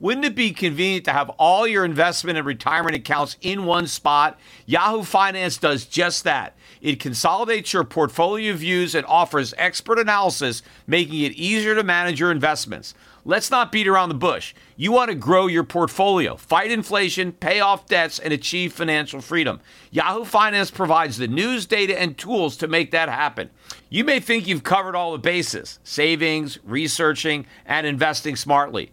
Wouldn't it be convenient to have all your investment and retirement accounts in one spot? Yahoo Finance does just that. It consolidates your portfolio views and offers expert analysis, making it easier to manage your investments. Let's not beat around the bush. You want to grow your portfolio, fight inflation, pay off debts, and achieve financial freedom. Yahoo Finance provides the news, data, and tools to make that happen. You may think you've covered all the bases savings, researching, and investing smartly.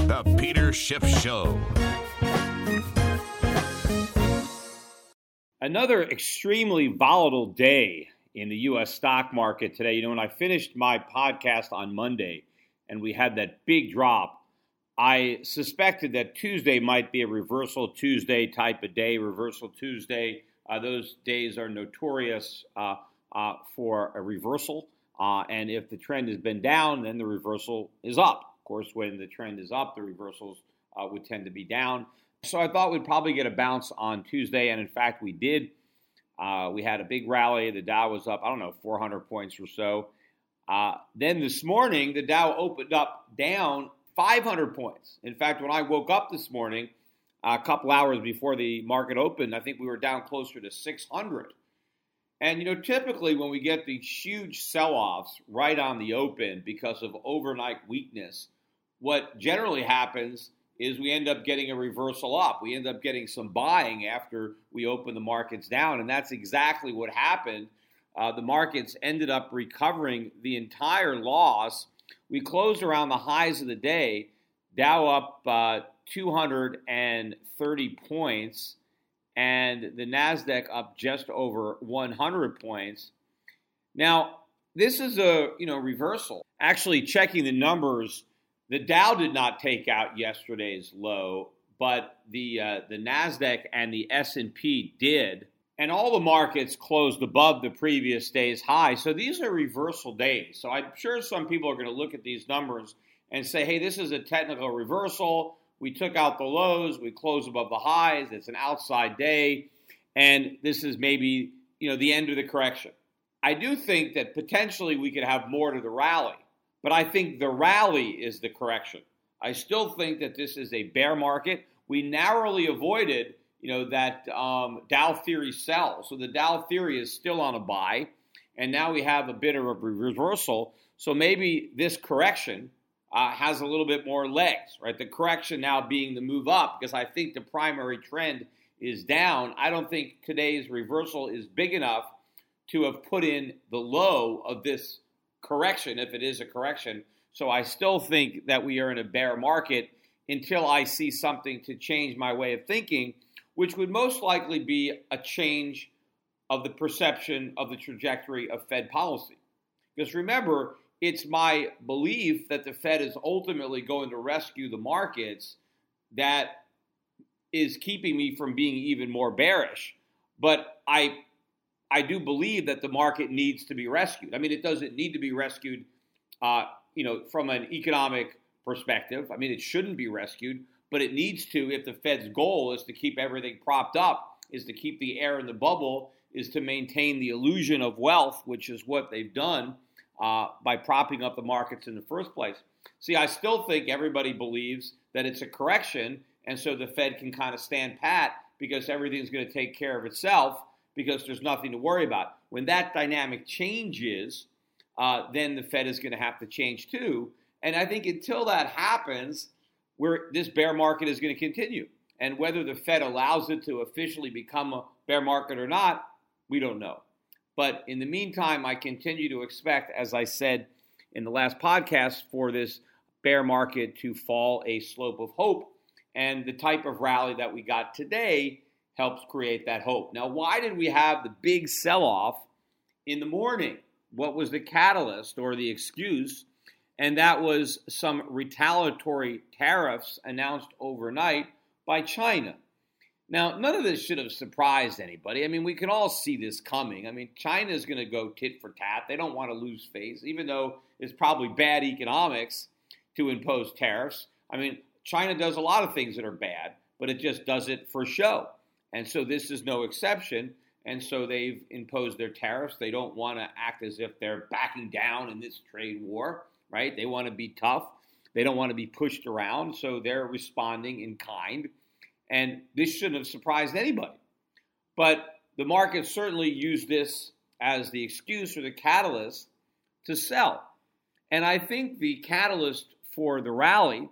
The Peter Schiff Show. Another extremely volatile day in the U.S. stock market today. You know, when I finished my podcast on Monday and we had that big drop, I suspected that Tuesday might be a reversal Tuesday type of day. Reversal Tuesday, uh, those days are notorious uh, uh, for a reversal. Uh, and if the trend has been down, then the reversal is up. Of course, when the trend is up, the reversals uh, would tend to be down. So I thought we'd probably get a bounce on Tuesday, and in fact, we did. Uh, we had a big rally. The Dow was up, I don't know, 400 points or so. Uh, then this morning, the Dow opened up down 500 points. In fact, when I woke up this morning, a couple hours before the market opened, I think we were down closer to 600. And, you know, typically when we get these huge sell offs right on the open because of overnight weakness, what generally happens is we end up getting a reversal up. We end up getting some buying after we open the markets down. And that's exactly what happened. Uh, the markets ended up recovering the entire loss. We closed around the highs of the day, Dow up uh, 230 points and the Nasdaq up just over 100 points. Now, this is a, you know, reversal. Actually checking the numbers, the Dow did not take out yesterday's low, but the uh, the Nasdaq and the S&P did. And all the markets closed above the previous day's high. So these are reversal days. So I'm sure some people are going to look at these numbers and say, hey, this is a technical reversal. We took out the lows, we closed above the highs. It's an outside day, and this is maybe you know the end of the correction. I do think that potentially we could have more to the rally, but I think the rally is the correction. I still think that this is a bear market. We narrowly avoided, you know, that um, Dow theory sell. So the Dow theory is still on a buy, and now we have a bit of a reversal. So maybe this correction uh, has a little bit more legs, right? The correction now being the move up because I think the primary trend is down. I don't think today's reversal is big enough to have put in the low of this correction, if it is a correction. So I still think that we are in a bear market until I see something to change my way of thinking, which would most likely be a change of the perception of the trajectory of Fed policy. Because remember, it's my belief that the Fed is ultimately going to rescue the markets, that is keeping me from being even more bearish. But I I do believe that the market needs to be rescued. I mean, it doesn't need to be rescued, uh, you know, from an economic perspective. I mean, it shouldn't be rescued, but it needs to if the Fed's goal is to keep everything propped up, is to keep the air in the bubble, is to maintain the illusion of wealth, which is what they've done uh, by propping up the markets in the first place. See, I still think everybody believes that it's a correction, and so the Fed can kind of stand pat because everything's going to take care of itself because there's nothing to worry about. When that dynamic changes, uh, then the Fed is going to have to change too. And I think until that happens, where this bear market is going to continue. And whether the Fed allows it to officially become a bear market or not, we don't know. But in the meantime, I continue to expect, as I said in the last podcast, for this bear market to fall a slope of hope. And the type of rally that we got today helps create that hope. Now, why did we have the big sell off in the morning? What was the catalyst or the excuse? And that was some retaliatory tariffs announced overnight by China. Now, none of this should have surprised anybody. I mean, we can all see this coming. I mean, China is going to go tit for tat. They don't want to lose face, even though it's probably bad economics to impose tariffs. I mean, China does a lot of things that are bad, but it just does it for show. And so this is no exception. And so they've imposed their tariffs. They don't want to act as if they're backing down in this trade war, right? They want to be tough. They don't want to be pushed around. So they're responding in kind. And this shouldn't have surprised anybody. But the market certainly used this as the excuse or the catalyst to sell. And I think the catalyst for the rally,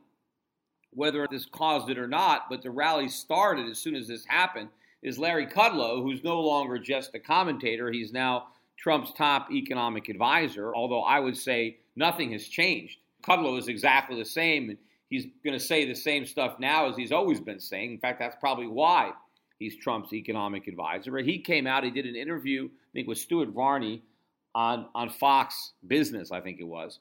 whether this caused it or not, but the rally started as soon as this happened, is Larry Kudlow, who's no longer just a commentator. He's now Trump's top economic advisor, although I would say nothing has changed. Kudlow is exactly the same, and he's going to say the same stuff now as he's always been saying. In fact, that's probably why he's Trump's economic advisor. He came out, he did an interview, I think with Stuart Varney on, on Fox Business, I think it was.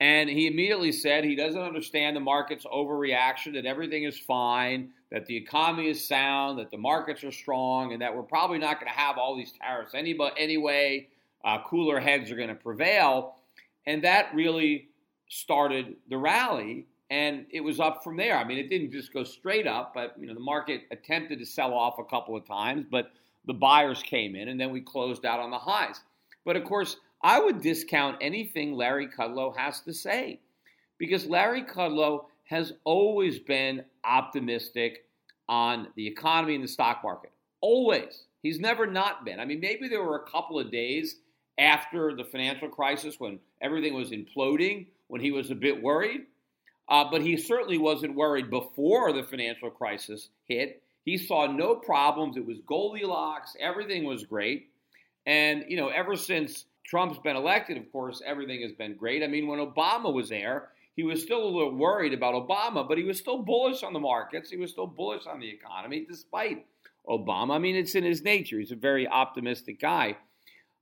And he immediately said he doesn't understand the market's overreaction, that everything is fine, that the economy is sound, that the markets are strong, and that we're probably not going to have all these tariffs anyway. Uh, cooler heads are going to prevail. And that really started the rally and it was up from there. I mean, it didn't just go straight up, but you know, the market attempted to sell off a couple of times, but the buyers came in, and then we closed out on the highs. But of course, I would discount anything Larry Kudlow has to say, because Larry Kudlow has always been optimistic on the economy and the stock market. Always. He's never not been. I mean, maybe there were a couple of days after the financial crisis when everything was imploding, when he was a bit worried. Uh, but he certainly wasn't worried before the financial crisis hit. He saw no problems. It was Goldilocks. Everything was great. And, you know, ever since Trump's been elected, of course, everything has been great. I mean, when Obama was there, he was still a little worried about Obama, but he was still bullish on the markets. He was still bullish on the economy despite Obama. I mean, it's in his nature. He's a very optimistic guy.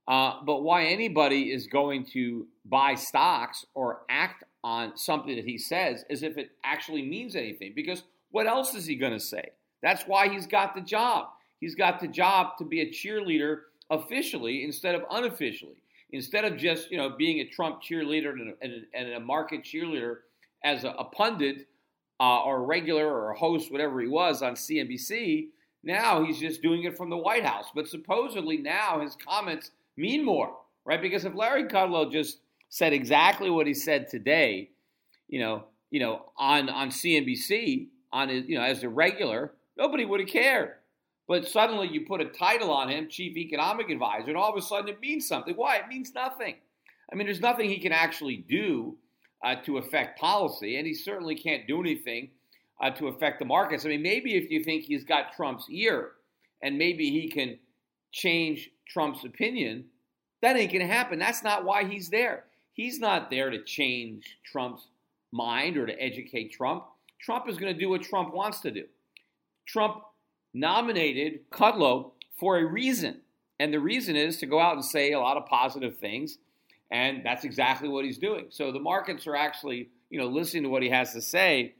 Uh, but why anybody is going to buy stocks or act on something that he says as if it actually means anything. Because what else is he going to say? That's why he's got the job. He's got the job to be a cheerleader officially instead of unofficially. Instead of just you know being a Trump cheerleader and a, and a market cheerleader as a, a pundit uh, or a regular or a host, whatever he was on CNBC, now he's just doing it from the White House. But supposedly now his comments mean more, right? Because if Larry Kudlow just said exactly what he said today, you know, you know, on on CNBC, on his, you know, as a regular, nobody would have cared. But suddenly you put a title on him, chief economic advisor, and all of a sudden it means something. Why? It means nothing. I mean, there's nothing he can actually do uh, to affect policy, and he certainly can't do anything uh, to affect the markets. I mean, maybe if you think he's got Trump's ear, and maybe he can change Trump's opinion, that ain't going to happen. That's not why he's there. He's not there to change Trump's mind or to educate Trump. Trump is going to do what Trump wants to do. Trump nominated Kudlow for a reason. And the reason is to go out and say a lot of positive things. And that's exactly what he's doing. So the markets are actually, you know, listening to what he has to say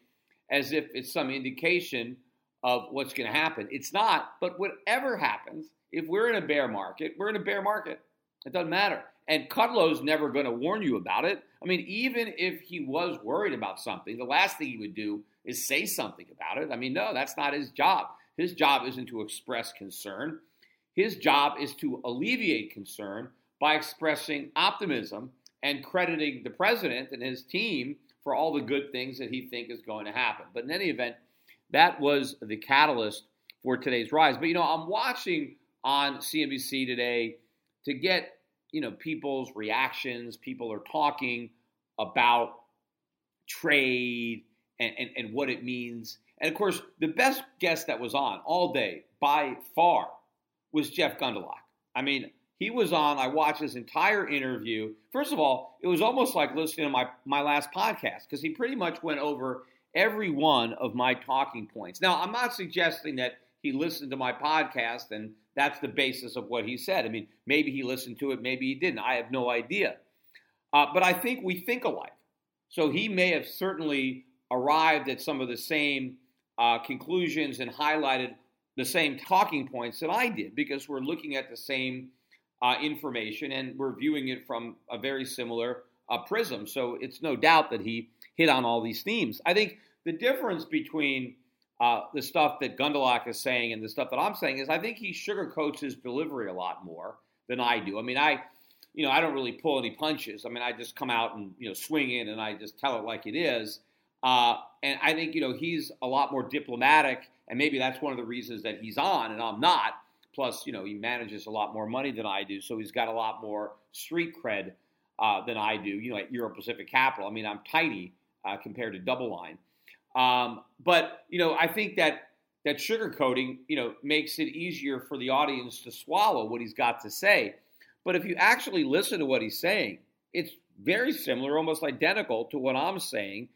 as if it's some indication of what's going to happen. It's not, but whatever happens, if we're in a bear market, we're in a bear market. It doesn't matter. And Kudlow's never going to warn you about it. I mean, even if he was worried about something, the last thing he would do is say something about it. I mean, no, that's not his job. His job isn't to express concern. His job is to alleviate concern by expressing optimism and crediting the president and his team for all the good things that he thinks is going to happen. But in any event, that was the catalyst for today's rise. But you know, I'm watching on CNBC today to get you know people's reactions. People are talking about trade and, and, and what it means. And of course, the best guest that was on all day by far was Jeff Gundlach. I mean, he was on. I watched his entire interview. First of all, it was almost like listening to my, my last podcast because he pretty much went over every one of my talking points. Now, I'm not suggesting that he listened to my podcast and that's the basis of what he said. I mean, maybe he listened to it, maybe he didn't. I have no idea. Uh, but I think we think alike. So he may have certainly arrived at some of the same uh, conclusions and highlighted the same talking points that I did because we're looking at the same uh, information and we're viewing it from a very similar uh, prism. So it's no doubt that he hit on all these themes. I think the difference between uh, the stuff that Gundlach is saying and the stuff that I'm saying is I think he sugarcoats his delivery a lot more than I do. I mean, I, you know, I don't really pull any punches. I mean, I just come out and you know swing in and I just tell it like it is. Uh, and I think you know he's a lot more diplomatic, and maybe that's one of the reasons that he's on and I'm not. Plus, you know, he manages a lot more money than I do, so he's got a lot more street cred uh, than I do. You know, at Euro Pacific Capital. I mean, I'm tiny uh, compared to DoubleLine. Um, but you know, I think that that sugarcoating, you know, makes it easier for the audience to swallow what he's got to say. But if you actually listen to what he's saying, it's very similar, almost identical to what I'm saying.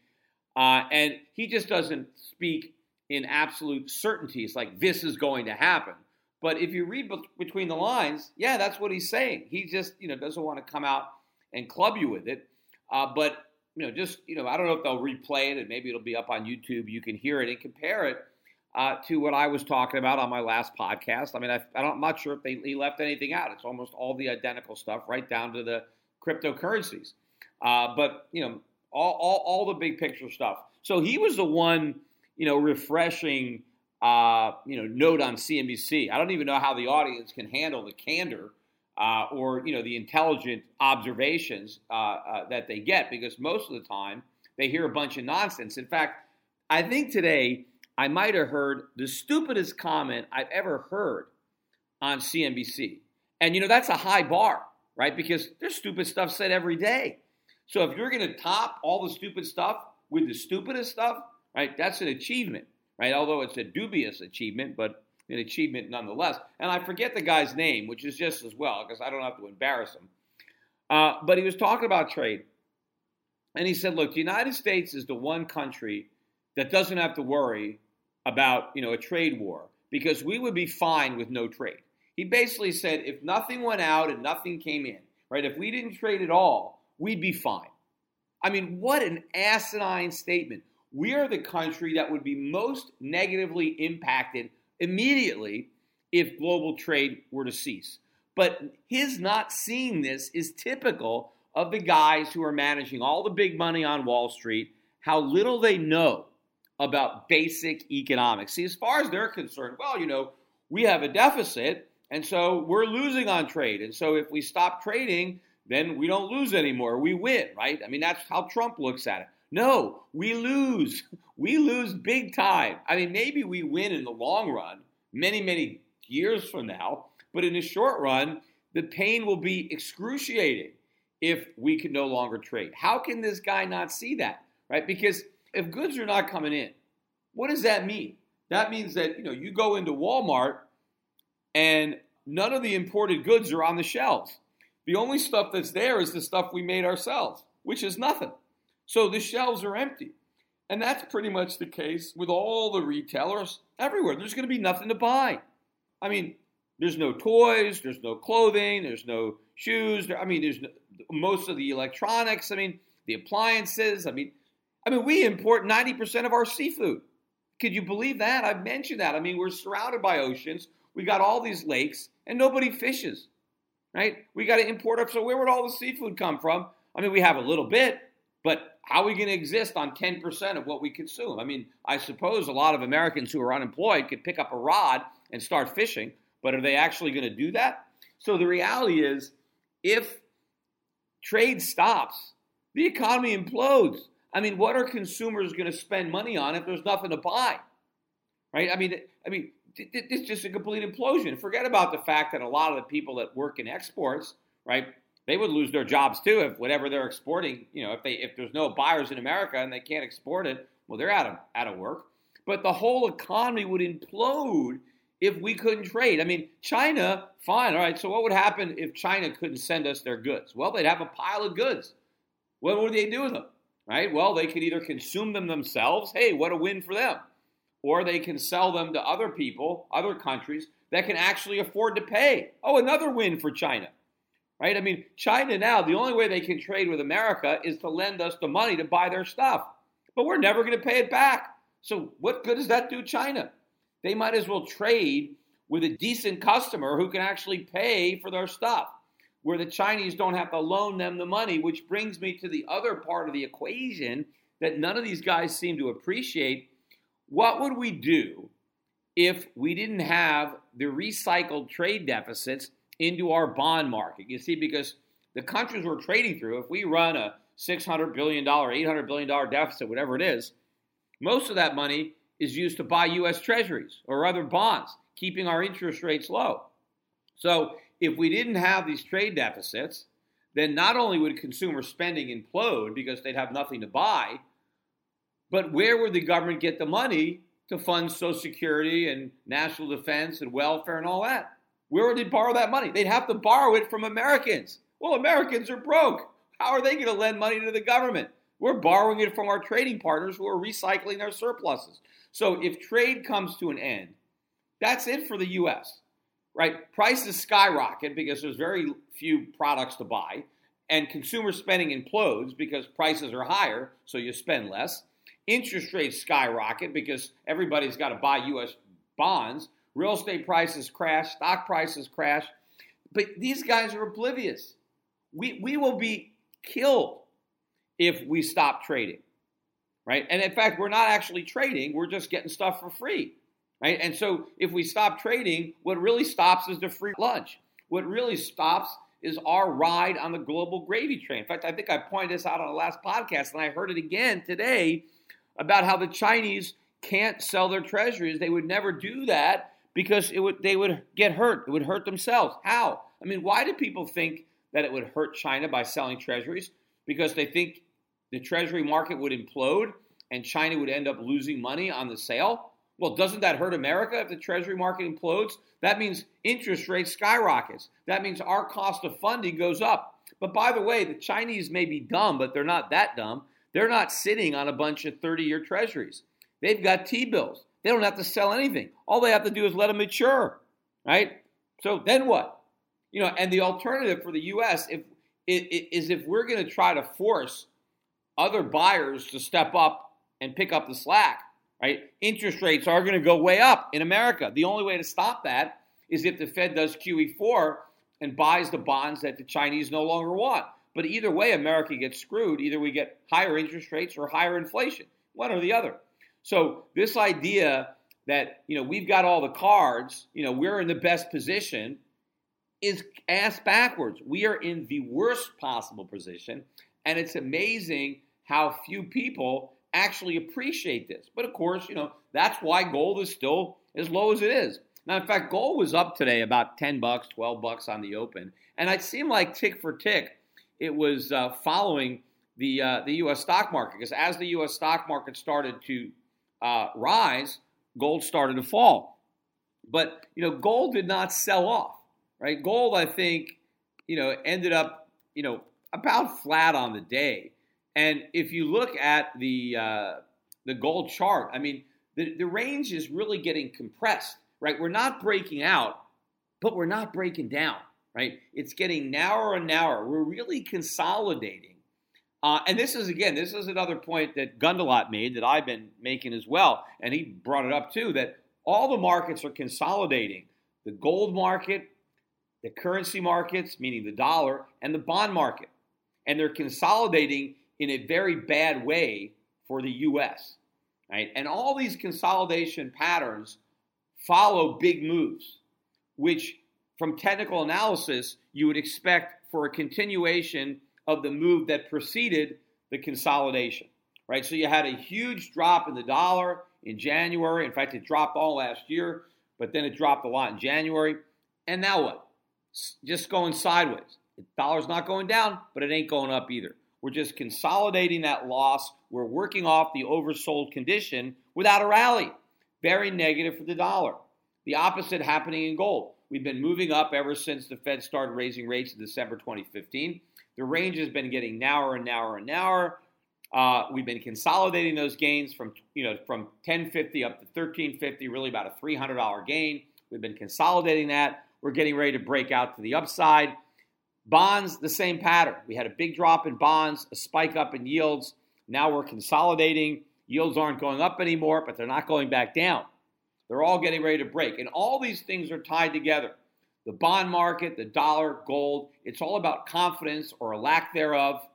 Uh, and he just doesn't speak in absolute certainty. It's like this is going to happen. But if you read be- between the lines, yeah, that's what he's saying. He just, you know, doesn't want to come out and club you with it. Uh, but you know, just you know, I don't know if they'll replay it and maybe it'll be up on YouTube. You can hear it and compare it uh, to what I was talking about on my last podcast. I mean, I, am not sure if they, he left anything out. It's almost all the identical stuff, right down to the cryptocurrencies. Uh, but you know, all, all, all the big picture stuff. So he was the one, you know, refreshing, uh, you know, note on CNBC. I don't even know how the audience can handle the candor uh, or you know the intelligent observations uh, uh, that they get because most of the time they hear a bunch of nonsense. In fact, I think today I might have heard the stupidest comment I've ever heard on CNBC, and you know that's a high bar, right? Because there's stupid stuff said every day. So if you're going to top all the stupid stuff with the stupidest stuff, right? That's an achievement, right? Although it's a dubious achievement, but an achievement nonetheless. And I forget the guy's name, which is just as well because I don't have to embarrass him. Uh, but he was talking about trade. And he said, look, the United States is the one country that doesn't have to worry about, you know, a trade war because we would be fine with no trade. He basically said if nothing went out and nothing came in, right? If we didn't trade at all, we'd be fine. I mean, what an asinine statement. We are the country that would be most negatively impacted immediately if global trade were to cease. But his not seeing this is typical of the guys who are managing all the big money on Wall Street, how little they know about basic economics. See, as far as they're concerned, well, you know, we have a deficit, and so we're losing on trade. And so if we stop trading, then we don't lose anymore. We win, right? I mean, that's how Trump looks at it. No, we lose. We lose big time. I mean, maybe we win in the long run, many, many years from now, but in the short run, the pain will be excruciating if we can no longer trade. How can this guy not see that, right? Because if goods are not coming in, what does that mean? That means that, you know, you go into Walmart and none of the imported goods are on the shelves. The only stuff that's there is the stuff we made ourselves, which is nothing. So the shelves are empty. And that's pretty much the case with all the retailers everywhere. There's going to be nothing to buy. I mean, there's no toys, there's no clothing, there's no shoes. I mean, there's no, most of the electronics. I mean, the appliances. I mean, I mean, we import 90% of our seafood. Could you believe that? I've mentioned that. I mean, we're surrounded by oceans. We got all these lakes, and nobody fishes, right? We got to import up. So where would all the seafood come from? I mean, we have a little bit, but how are we going to exist on 10% of what we consume? I mean, I suppose a lot of Americans who are unemployed could pick up a rod and start fishing, but are they actually going to do that? So the reality is, if trade stops, the economy implodes. I mean, what are consumers going to spend money on if there's nothing to buy? Right? I mean, I mean, it's just a complete implosion. Forget about the fact that a lot of the people that work in exports, right, they would lose their jobs too if whatever they're exporting, you know, if they if there's no buyers in America and they can't export it, well, they're out of out of work. But the whole economy would implode if we couldn't trade. I mean, China, fine, all right. So what would happen if China couldn't send us their goods? Well, they'd have a pile of goods. What would they do with them? Right? Well, they could either consume them themselves. Hey, what a win for them. Or they can sell them to other people, other countries that can actually afford to pay. Oh, another win for China right? I mean, China now, the only way they can trade with America is to lend us the money to buy their stuff. But we're never going to pay it back. So, what good does that do China? They might as well trade with a decent customer who can actually pay for their stuff, where the Chinese don't have to loan them the money, which brings me to the other part of the equation that none of these guys seem to appreciate. What would we do if we didn't have the recycled trade deficits into our bond market. You see, because the countries we're trading through, if we run a $600 billion, $800 billion deficit, whatever it is, most of that money is used to buy U.S. treasuries or other bonds, keeping our interest rates low. So if we didn't have these trade deficits, then not only would consumer spending implode because they'd have nothing to buy, but where would the government get the money to fund Social Security and national defense and welfare and all that? Where would they borrow that money? They'd have to borrow it from Americans. Well, Americans are broke. How are they going to lend money to the government? We're borrowing it from our trading partners who are recycling their surpluses. So if trade comes to an end, that's it for the U.S. Right? Prices skyrocket because there's very few products to buy, and consumer spending implodes because prices are higher, so you spend less. Interest rates skyrocket because everybody's got to buy U.S. bonds, Real estate prices crash, stock prices crash. But these guys are oblivious. We, we will be killed if we stop trading, right? And in fact, we're not actually trading, we're just getting stuff for free, right? And so if we stop trading, what really stops is the free lunch. What really stops is our ride on the global gravy train. In fact, I think I pointed this out on the last podcast, and I heard it again today about how the Chinese can't sell their treasuries. They would never do that because it would they would get hurt. It would hurt themselves. How? I mean, why do people think that it would hurt China by selling treasuries? Because they think the treasury market would implode and China would end up losing money on the sale. Well, doesn't that hurt America if the treasury market implodes? That means interest rates skyrockets. That means our cost of funding goes up. But by the way, the Chinese may be dumb, but they're not that dumb. They're not sitting on a bunch of 30 year treasuries. They've got T bills. They don't have to sell anything. All they have to do is let them mature, right? So then what? You know, and the alternative for the U.S. if is if we're going to try to force other buyers to step up and pick up the slack, right? Interest rates are going to go way up in America. The only way to stop that is if the Fed does QE4 and buys the bonds that the Chinese no longer want. But either way, America gets screwed. Either we get higher interest rates or higher inflation, one or the other. So this idea that you know we've got all the cards, you know we're in the best position, is ass backwards. We are in the worst possible position, and it's amazing how few people actually appreciate this. But of course, you know that's why gold is still as low as it is. Now, in fact, gold was up today about ten bucks, twelve bucks on the open, and it seemed like tick for tick, it was uh, following the uh, the U.S. stock market because as the U.S. stock market started to uh, rise, gold started to fall. But you know, gold did not sell off, right? Gold, I think, you know, ended up, you know, about flat on the day. And if you look at the uh, the gold chart, I mean, the, the range is really getting compressed, right? We're not breaking out, but we're not breaking down, right? It's getting narrower and narrower. We're really consolidating Uh, and this is again, this is another point that Gundlach made that I've been making as well, and he brought it up too. That all the markets are consolidating: the gold market, the currency markets, meaning the dollar, and the bond market, and they're consolidating in a very bad way for the U.S. Right, and all these consolidation patterns follow big moves, which, from technical analysis, you would expect for a continuation of the move that preceded the consolidation, right? So you had a huge drop in the dollar in January. In fact, it dropped all last year, but then it dropped a lot in January. And now what? Just going sideways. The dollar's not going down, but it ain't going up either. We're just consolidating that loss. We're working off the oversold condition without a rally. Very negative for the dollar. The opposite happening in gold. We've been moving up ever since the Fed started raising rates in December 2015. The range has been getting narrower and narrower and narrower. Uh, we've been consolidating those gains from you know from 1050 up to 1350, really about a $300 gain. We've been consolidating that. We're getting ready to break out to the upside. Bonds, the same pattern. We had a big drop in bonds, a spike up in yields. Now we're consolidating. Yields aren't going up anymore, but they're not going back down. They're all getting ready to break. And all these things are tied together the bond market, the dollar, gold. It's all about confidence or a lack thereof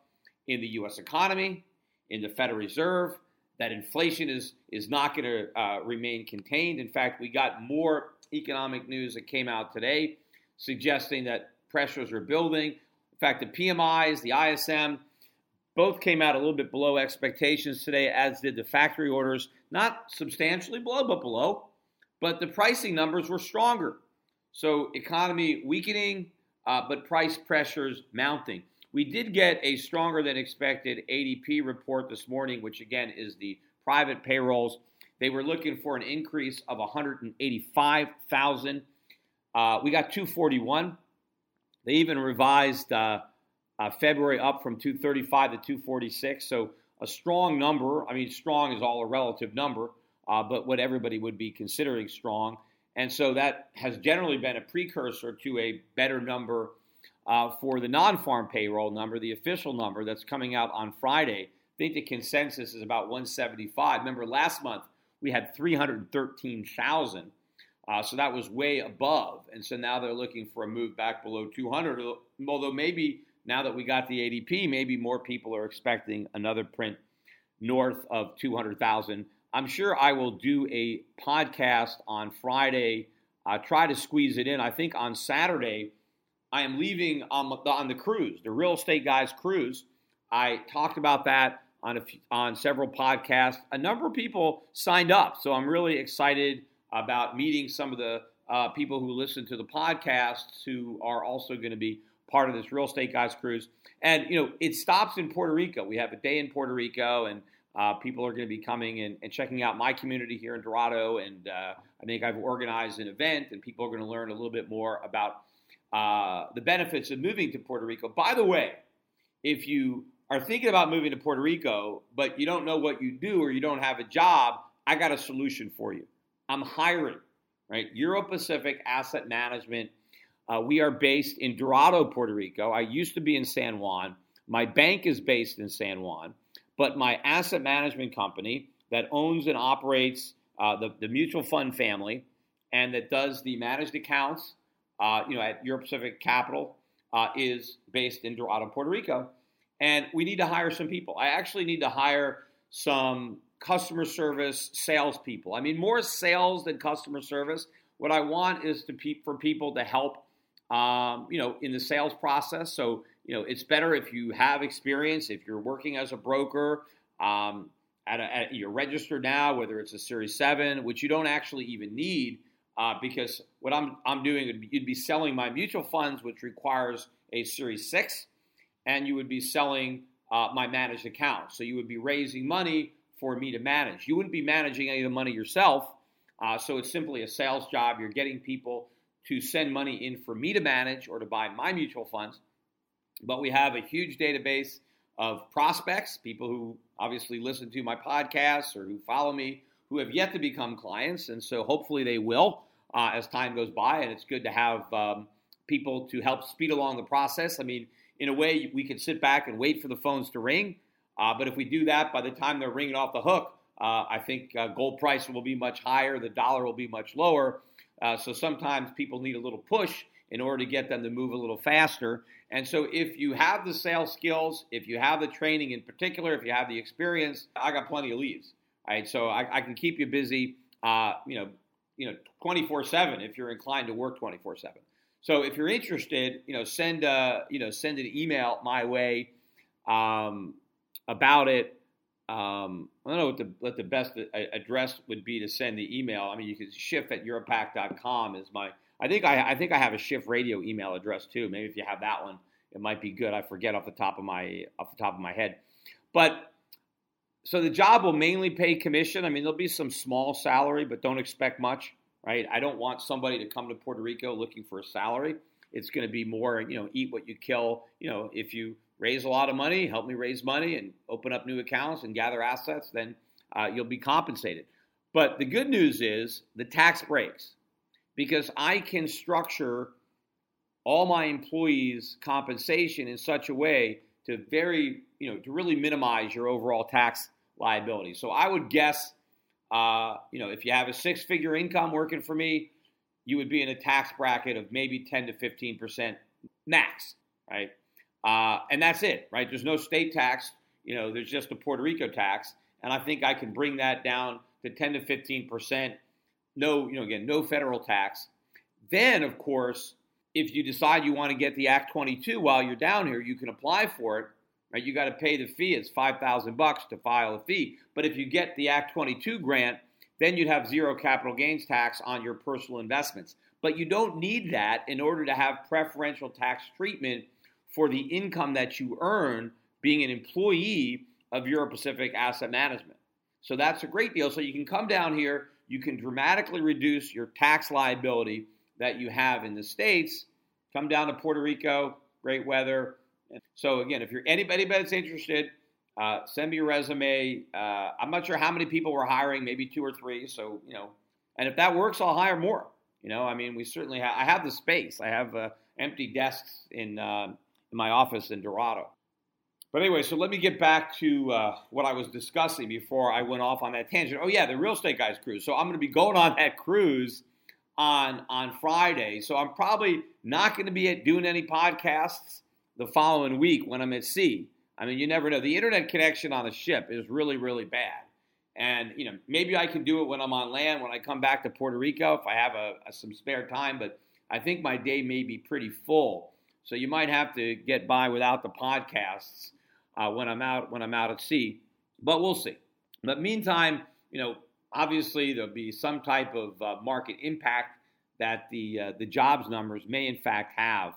in the U.S. economy, in the Federal Reserve, that inflation is, is not going to uh, remain contained. In fact, we got more economic news that came out today suggesting that pressures are building. In fact, the PMIs, the ISM, both came out a little bit below expectations today, as did the factory orders. Not substantially below, but below. But the pricing numbers were stronger. So economy weakening, uh, but price pressures mounting. We did get a stronger than expected ADP report this morning, which again is the private payrolls. They were looking for an increase of 185,000. Uh, we got 241. They even revised uh, uh, February up from 235 to 246. So a strong number. I mean, strong is all a relative number, uh, but what everybody would be considering strong. And so that has generally been a precursor to a better number uh, for the non farm payroll number, the official number that's coming out on Friday. I think the consensus is about 175. Remember, last month we had 313,000. Uh, so that was way above. And so now they're looking for a move back below 200. Although maybe now that we got the ADP, maybe more people are expecting another print north of 200,000 I'm sure I will do a podcast on Friday. Uh, try to squeeze it in. I think on Saturday, I am leaving on the, on the cruise, the Real Estate Guys cruise. I talked about that on a, on several podcasts. A number of people signed up, so I'm really excited about meeting some of the uh, people who listen to the podcasts who are also going to be part of this Real Estate Guys cruise. And you know, it stops in Puerto Rico. We have a day in Puerto Rico, and uh, people are going to be coming and, and, checking out my community here in Dorado, and uh, I think I've organized an event, and people are going to learn a little bit more about uh, the benefits of moving to Puerto Rico. By the way, if you are thinking about moving to Puerto Rico, but you don't know what you do or you don't have a job, I got a solution for you. I'm hiring, right? Euro Pacific Asset Management. Uh, we are based in Dorado, Puerto Rico. I used to be in San Juan. My bank is based in San Juan but my asset management company that owns and operates uh, the, the mutual fund family and that does the managed accounts, uh, you know, at Euro Pacific Capital uh, is based in Dorado, Puerto Rico. And we need to hire some people. I actually need to hire some customer service salespeople. I mean, more sales than customer service. What I want is to pe- for people to help, um, you know, in the sales process. So you know, it's better if you have experience, if you're working as a broker, um, at, a, at you're registered now, whether it's a Series 7, which you don't actually even need, uh, because what I'm, I'm doing, you'd be selling my mutual funds, which requires a Series 6, and you would be selling uh, my managed account. So you would be raising money for me to manage. You wouldn't be managing any of the money yourself. Uh, so it's simply a sales job. You're getting people to send money in for me to manage or to buy my mutual funds. But we have a huge database of prospects, people who obviously listen to my podcasts or who follow me, who have yet to become clients. And so hopefully they will uh, as time goes by. And it's good to have um, people to help speed along the process. I mean, in a way, we could sit back and wait for the phones to ring. Uh, but if we do that, by the time they're ringing off the hook, uh, I think uh, gold price will be much higher, the dollar will be much lower. Uh, so sometimes people need a little push in order to get them to move a little faster. And so if you have the sales skills, if you have the training in particular, if you have the experience, I got plenty of leads. Right, so I, I can keep you busy, uh, you know, you know, 24/7 if you're inclined to work 24/7. So if you're interested, you know, send a, you know, send an email my way um, about it. Um, I don't know what the, what the best address would be to send the email. I mean, you can Schiff at europac.com is my. I think I, I think I have a Schiff radio email address too. Maybe if you have that one, it might be good. I forget off the top of my off the top of my head, but so the job will mainly pay commission. I mean, there'll be some small salary, but don't expect much, right? I don't want somebody to come to Puerto Rico looking for a salary. It's going to be more, you know, eat what you kill. You know, if you raise a lot of money, help me raise money and open up new accounts and gather assets, then uh, you'll be compensated. But the good news is the tax breaks because I can structure all my employees' compensation in such a way to very, you know, to really minimize your overall tax liability. So I would guess, uh, you know, if you have a six-figure income working for me, you would be in a tax bracket of maybe 10 to 15 percent max, right? Uh, and that's it, right? There's no state tax. You know, there's just a Puerto Rico tax, and I think I can bring that down to 10 to 15 percent. No, you know, again, no federal tax. Then, of course, if you decide you want to get the Act 22 while you're down here, you can apply for it. Right? You got to pay the fee. It's five thousand bucks to file a fee. But if you get the Act 22 grant, then you'd have zero capital gains tax on your personal investments. But you don't need that in order to have preferential tax treatment for the income that you earn being an employee of Euro Pacific Asset Management. So that's a great deal. So you can come down here, you can dramatically reduce your tax liability that you have in the States. Come down to Puerto Rico, great weather. So again, if you're anybody that's interested, uh, send me your resume. Uh, I'm not sure how many people we're hiring, maybe two or three. So you know, and if that works, I'll hire more. You know, I mean, we certainly have. I have the space. I have uh, empty desks in uh, in my office in Dorado. But anyway, so let me get back to uh, what I was discussing before I went off on that tangent. Oh yeah, the real estate guys cruise. So I'm going to be going on that cruise on on Friday. So I'm probably not going to be doing any podcasts the following week when I'm at sea. I mean, you never know. The internet connection on a ship is really really bad. And you know, maybe I can do it when I'm on land when I come back to Puerto Rico if I have a, a some spare time, but I think my day may be pretty full. So you might have to get by without the podcasts uh, when I'm out when I'm out at sea. But we'll see. But meantime, you know, obviously there'll be some type of uh, market impact that the uh, the jobs numbers may in fact have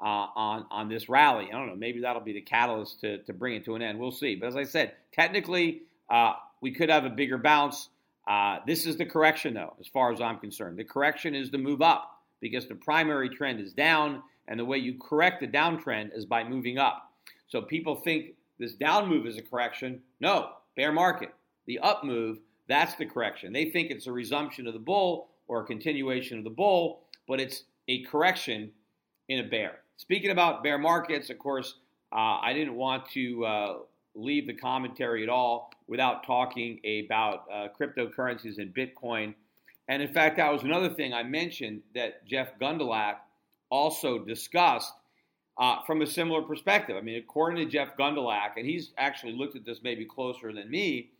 uh, on on this rally. I don't know. Maybe that'll be the catalyst to to bring it to an end. We'll see. But as I said, technically uh, we could have a bigger bounce. Uh, this is the correction, though, as far as I'm concerned. The correction is the move up because the primary trend is down, and the way you correct the downtrend is by moving up. So people think this down move is a correction. No, bear market. The up move that's the correction. They think it's a resumption of the bull or a continuation of the bull, but it's a correction in a bear. Speaking about bear markets, of course, uh, I didn't want to uh, leave the commentary at all without talking about uh, cryptocurrencies and Bitcoin. And in fact, that was another thing I mentioned that Jeff Gundlach also discussed uh, from a similar perspective. I mean, according to Jeff Gundlach, and he's actually looked at this maybe closer than me,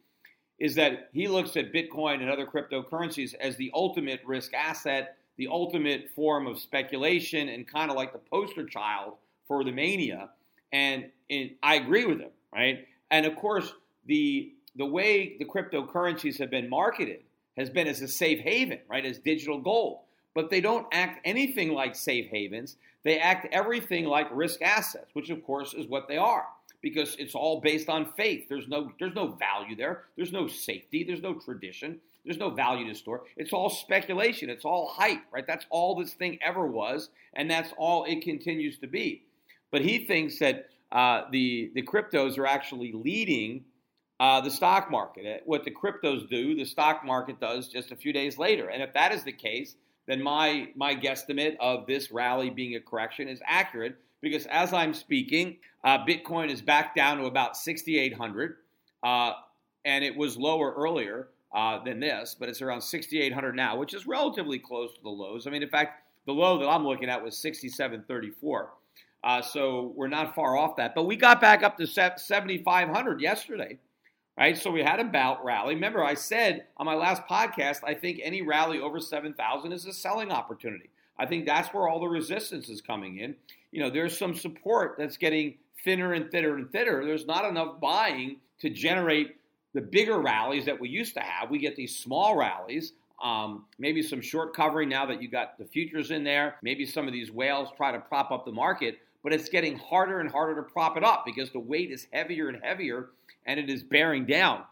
is that he looks at Bitcoin and other cryptocurrencies as the ultimate risk asset, the ultimate form of speculation, and kind of like the poster child for the mania. And, and I agree with him, right? And of course, the the way the cryptocurrencies have been marketed has been as a safe haven, right, as digital gold. But they don't act anything like safe havens. They act everything like risk assets, which of course is what they are because it's all based on faith. There's no there's no value there. There's no safety. There's no tradition. There's no value to store. It's all speculation. It's all hype, right? That's all this thing ever was, and that's all it continues to be. But he thinks that uh, the the cryptos are actually leading uh, the stock market. What the cryptos do, the stock market does just a few days later. And if that is the case, then my my guesstimate of this rally being a correction is accurate because as I'm speaking, uh, Bitcoin is back down to about 6,800, uh, and it was lower earlier uh, than this, but it's around 6,800 now, which is relatively close to the lows. I mean, in fact, the low that I'm looking at was 67.34. Uh, so we're not far off that. But we got back up to 7,500 yesterday, right? So we had a bout rally. Remember, I said on my last podcast, I think any rally over 7,000 is a selling opportunity. I think that's where all the resistance is coming in. You know, there's some support that's getting thinner and thinner and thinner. There's not enough buying to generate the bigger rallies that we used to have. We get these small rallies. Um, maybe some short covering now that you got the futures in there. Maybe some of these whales try to prop up the market, but it's getting harder and harder to prop it up because the weight is heavier and heavier and it is bearing down.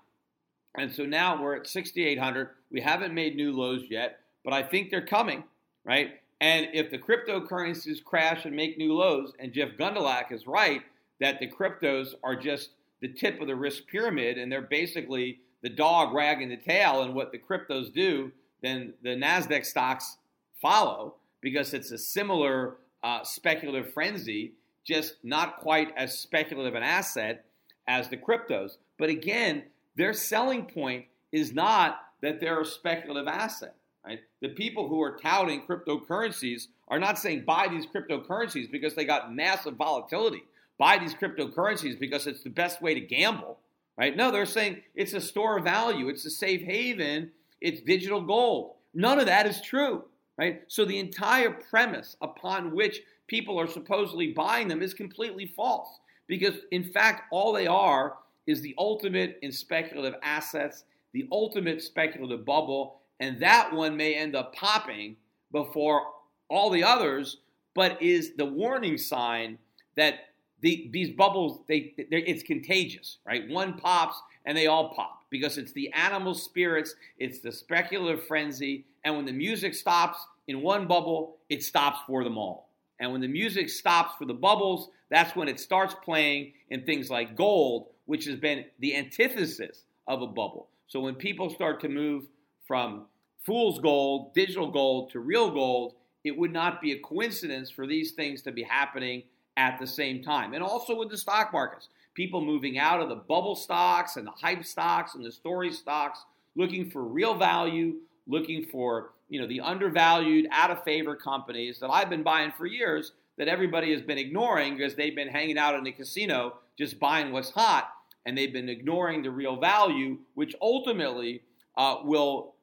And so now we're at 6,800. We haven't made new lows yet, but I think they're coming, right? And if the cryptocurrencies crash and make new lows, and Jeff Gundlach is right that the cryptos are just the tip of the risk pyramid and they're basically the dog wagging the tail, and what the cryptos do, then the NASDAQ stocks follow because it's a similar uh, speculative frenzy, just not quite as speculative an asset as the cryptos. But again, their selling point is not that they're a speculative asset. Right? The people who are touting cryptocurrencies are not saying buy these cryptocurrencies because they got massive volatility. Buy these cryptocurrencies because it's the best way to gamble. Right? No, they're saying it's a store of value, it's a safe haven, it's digital gold. None of that is true. Right? So the entire premise upon which people are supposedly buying them is completely false. Because in fact, all they are is the ultimate in speculative assets, the ultimate speculative bubble, and that one may end up popping before all the others, but is the warning sign that the, these bubbles they it's contagious, right? One pops and they all pop because it's the animal spirits, it's the speculative frenzy, and when the music stops in one bubble, it stops for them all. And when the music stops for the bubbles, that's when it starts playing in things like gold, which has been the antithesis of a bubble. So when people start to move from fool's gold, digital gold to real gold, it would not be a coincidence for these things to be happening at the same time. And also with the stock markets, people moving out of the bubble stocks and the hype stocks and the story stocks, looking for real value, looking for you know the undervalued, out of favor companies that I've been buying for years that everybody has been ignoring because they've been hanging out in the casino just buying what's hot, and they've been ignoring the real value, which ultimately uh, will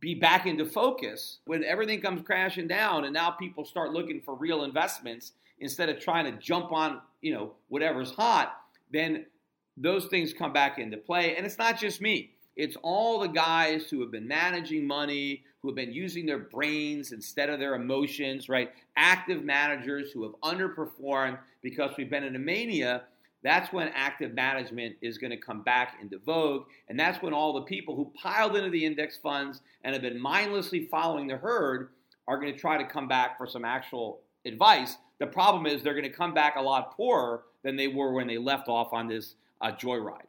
be back into focus when everything comes crashing down and now people start looking for real investments instead of trying to jump on, you know, whatever's hot, then those things come back into play. And it's not just me. It's all the guys who have been managing money, who have been using their brains instead of their emotions, right? Active managers who have underperformed because we've been in a mania that's when active management is going to come back into vogue. And that's when all the people who piled into the index funds and have been mindlessly following the herd are going to try to come back for some actual advice. The problem is they're going to come back a lot poorer than they were when they left off on this uh, joyride.